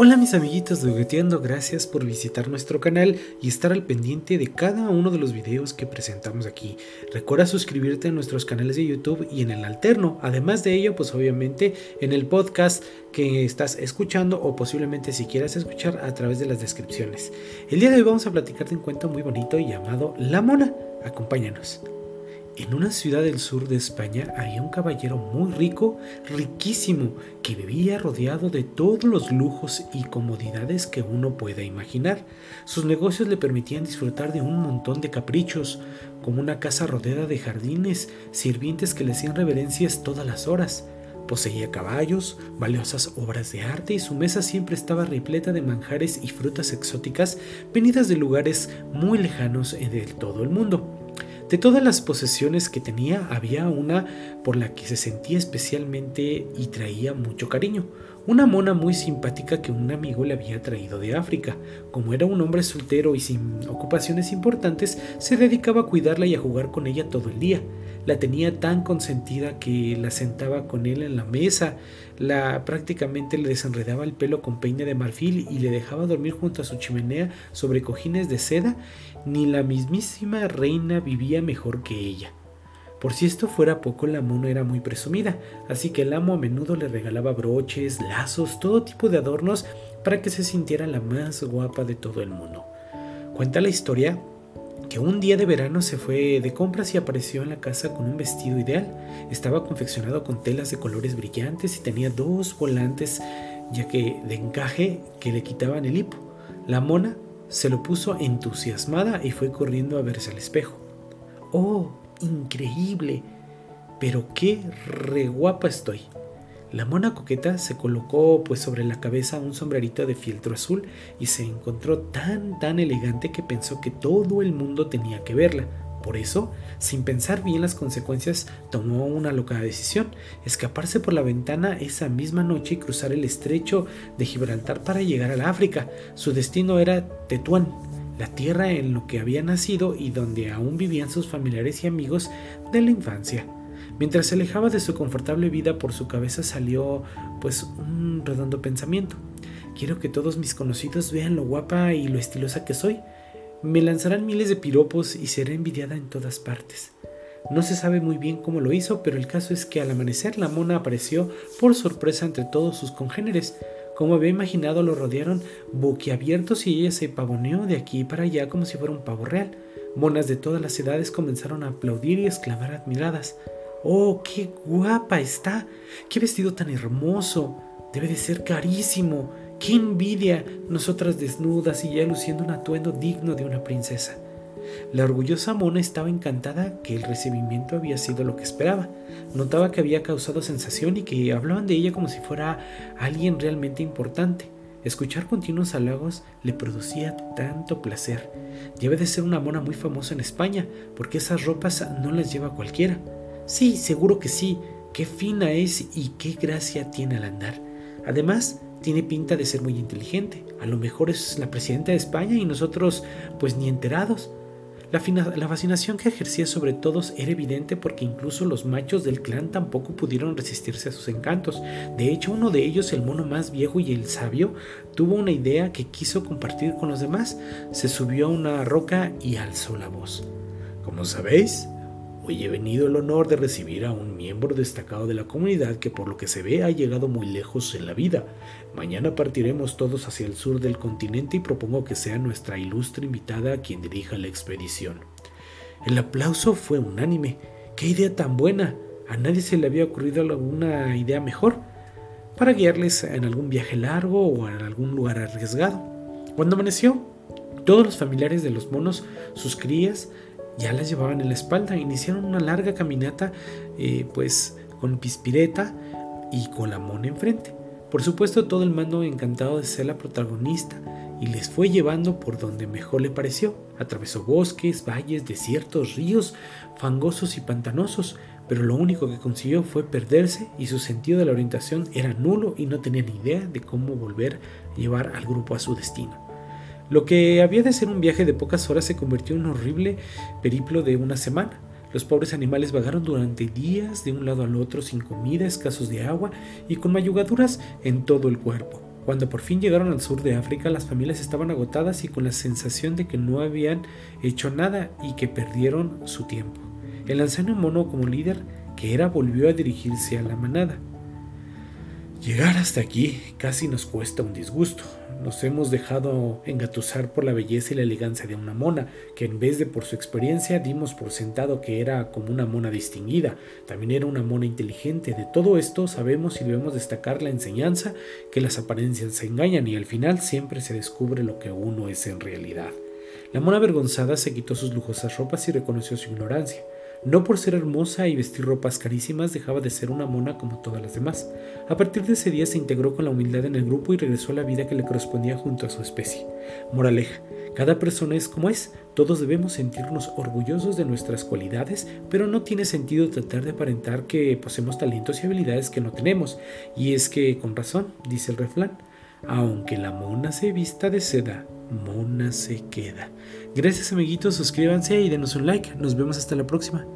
Hola mis amiguitos de Jugueteando, gracias por visitar nuestro canal y estar al pendiente de cada uno de los videos que presentamos aquí. Recuerda suscribirte a nuestros canales de YouTube y en el alterno. Además de ello, pues obviamente en el podcast que estás escuchando o posiblemente si quieras escuchar a través de las descripciones. El día de hoy vamos a platicar de un cuento muy bonito llamado La Mona. Acompáñanos. En una ciudad del sur de España había un caballero muy rico, riquísimo, que vivía rodeado de todos los lujos y comodidades que uno pueda imaginar. Sus negocios le permitían disfrutar de un montón de caprichos, como una casa rodeada de jardines, sirvientes que le hacían reverencias todas las horas. Poseía caballos, valiosas obras de arte y su mesa siempre estaba repleta de manjares y frutas exóticas venidas de lugares muy lejanos de todo el mundo. De todas las posesiones que tenía, había una por la que se sentía especialmente y traía mucho cariño. Una mona muy simpática que un amigo le había traído de África. Como era un hombre soltero y sin ocupaciones importantes, se dedicaba a cuidarla y a jugar con ella todo el día. La tenía tan consentida que la sentaba con él en la mesa, la prácticamente le desenredaba el pelo con peine de marfil y le dejaba dormir junto a su chimenea sobre cojines de seda, ni la mismísima reina vivía mejor que ella. Por si esto fuera poco, la mona era muy presumida, así que el amo a menudo le regalaba broches, lazos, todo tipo de adornos para que se sintiera la más guapa de todo el mundo. Cuenta la historia que un día de verano se fue de compras y apareció en la casa con un vestido ideal. Estaba confeccionado con telas de colores brillantes y tenía dos volantes ya que de encaje que le quitaban el hipo. La mona se lo puso entusiasmada y fue corriendo a verse al espejo. ¡Oh, increíble! Pero qué re guapa estoy. La mona coqueta se colocó pues sobre la cabeza un sombrerito de fieltro azul y se encontró tan tan elegante que pensó que todo el mundo tenía que verla. Por eso, sin pensar bien las consecuencias, tomó una loca decisión, escaparse por la ventana esa misma noche y cruzar el estrecho de Gibraltar para llegar a la África. Su destino era Tetuán, la tierra en la que había nacido y donde aún vivían sus familiares y amigos de la infancia. Mientras se alejaba de su confortable vida, por su cabeza salió pues un redondo pensamiento. Quiero que todos mis conocidos vean lo guapa y lo estilosa que soy. Me lanzarán miles de piropos y seré envidiada en todas partes. No se sabe muy bien cómo lo hizo, pero el caso es que al amanecer la mona apareció por sorpresa entre todos sus congéneres. Como había imaginado, lo rodearon boquiabiertos y ella se pavoneó de aquí para allá como si fuera un pavo real. Monas de todas las edades comenzaron a aplaudir y exclamar admiradas. Oh, qué guapa está. Qué vestido tan hermoso. Debe de ser carísimo. Qué envidia. Nosotras desnudas y ya luciendo un atuendo digno de una princesa. La orgullosa mona estaba encantada que el recibimiento había sido lo que esperaba. Notaba que había causado sensación y que hablaban de ella como si fuera alguien realmente importante. Escuchar continuos halagos le producía tanto placer. Debe de ser una mona muy famosa en España, porque esas ropas no las lleva cualquiera. Sí, seguro que sí. Qué fina es y qué gracia tiene al andar. Además, tiene pinta de ser muy inteligente. A lo mejor es la presidenta de España y nosotros pues ni enterados. La, la, fascinación que ejercía sobre todos era evidente porque incluso los machos del clan tampoco pudieron resistirse a sus encantos. De hecho, uno de ellos, el mono más viejo y el sabio, tuvo una idea que quiso compartir con los demás. Se subió a una roca y alzó la voz. Como sabéis, Hoy he venido el honor de recibir a un miembro destacado de la comunidad que por lo que se ve ha llegado muy lejos en la vida. Mañana partiremos todos hacia el sur del continente y propongo que sea nuestra ilustre invitada quien dirija la expedición. El aplauso fue unánime. ¡Qué idea tan buena! A nadie se le había ocurrido alguna idea mejor para guiarles en algún viaje largo o en algún lugar arriesgado. Cuando amaneció, todos los familiares de los monos, sus crías, ya las llevaban en la espalda. Iniciaron una larga caminata, eh, pues con Pispireta y con la mona enfrente. Por supuesto, todo el mando encantado de ser la protagonista y les fue llevando por donde mejor le pareció. Atravesó bosques, valles, desiertos, ríos, fangosos y pantanosos, pero lo único que consiguió fue perderse y su sentido de la orientación era nulo y no tenía ni idea de cómo volver a llevar al grupo a su destino. Lo que había de ser un viaje de pocas horas se convirtió en un horrible periplo de una semana. Los pobres animales vagaron durante días de un lado al otro sin comida, escasos de agua y con mayugaduras en todo el cuerpo. Cuando por fin llegaron al sur de África, las familias estaban agotadas y con la sensación de que no habían hecho nada y que perdieron su tiempo. El anciano mono como líder que era volvió a dirigirse a la manada. Llegar hasta aquí casi nos cuesta un disgusto. Nos hemos dejado engatusar por la belleza y la elegancia de una mona, que en vez de por su experiencia dimos por sentado que era como una mona distinguida, también era una mona inteligente. De todo esto sabemos y debemos destacar la enseñanza que las apariencias se engañan y al final siempre se descubre lo que uno es en realidad. La mona avergonzada se quitó sus lujosas ropas y reconoció su ignorancia. No por ser hermosa y vestir ropas carísimas dejaba de ser una mona como todas las demás. A partir de ese día se integró con la humildad en el grupo y regresó a la vida que le correspondía junto a su especie. Moraleja. Cada persona es como es, todos debemos sentirnos orgullosos de nuestras cualidades, pero no tiene sentido tratar de aparentar que poseemos talentos y habilidades que no tenemos. Y es que, con razón, dice el refrán, aunque la mona se vista de seda, mona se queda. Gracias amiguitos, suscríbanse y denos un like. Nos vemos hasta la próxima.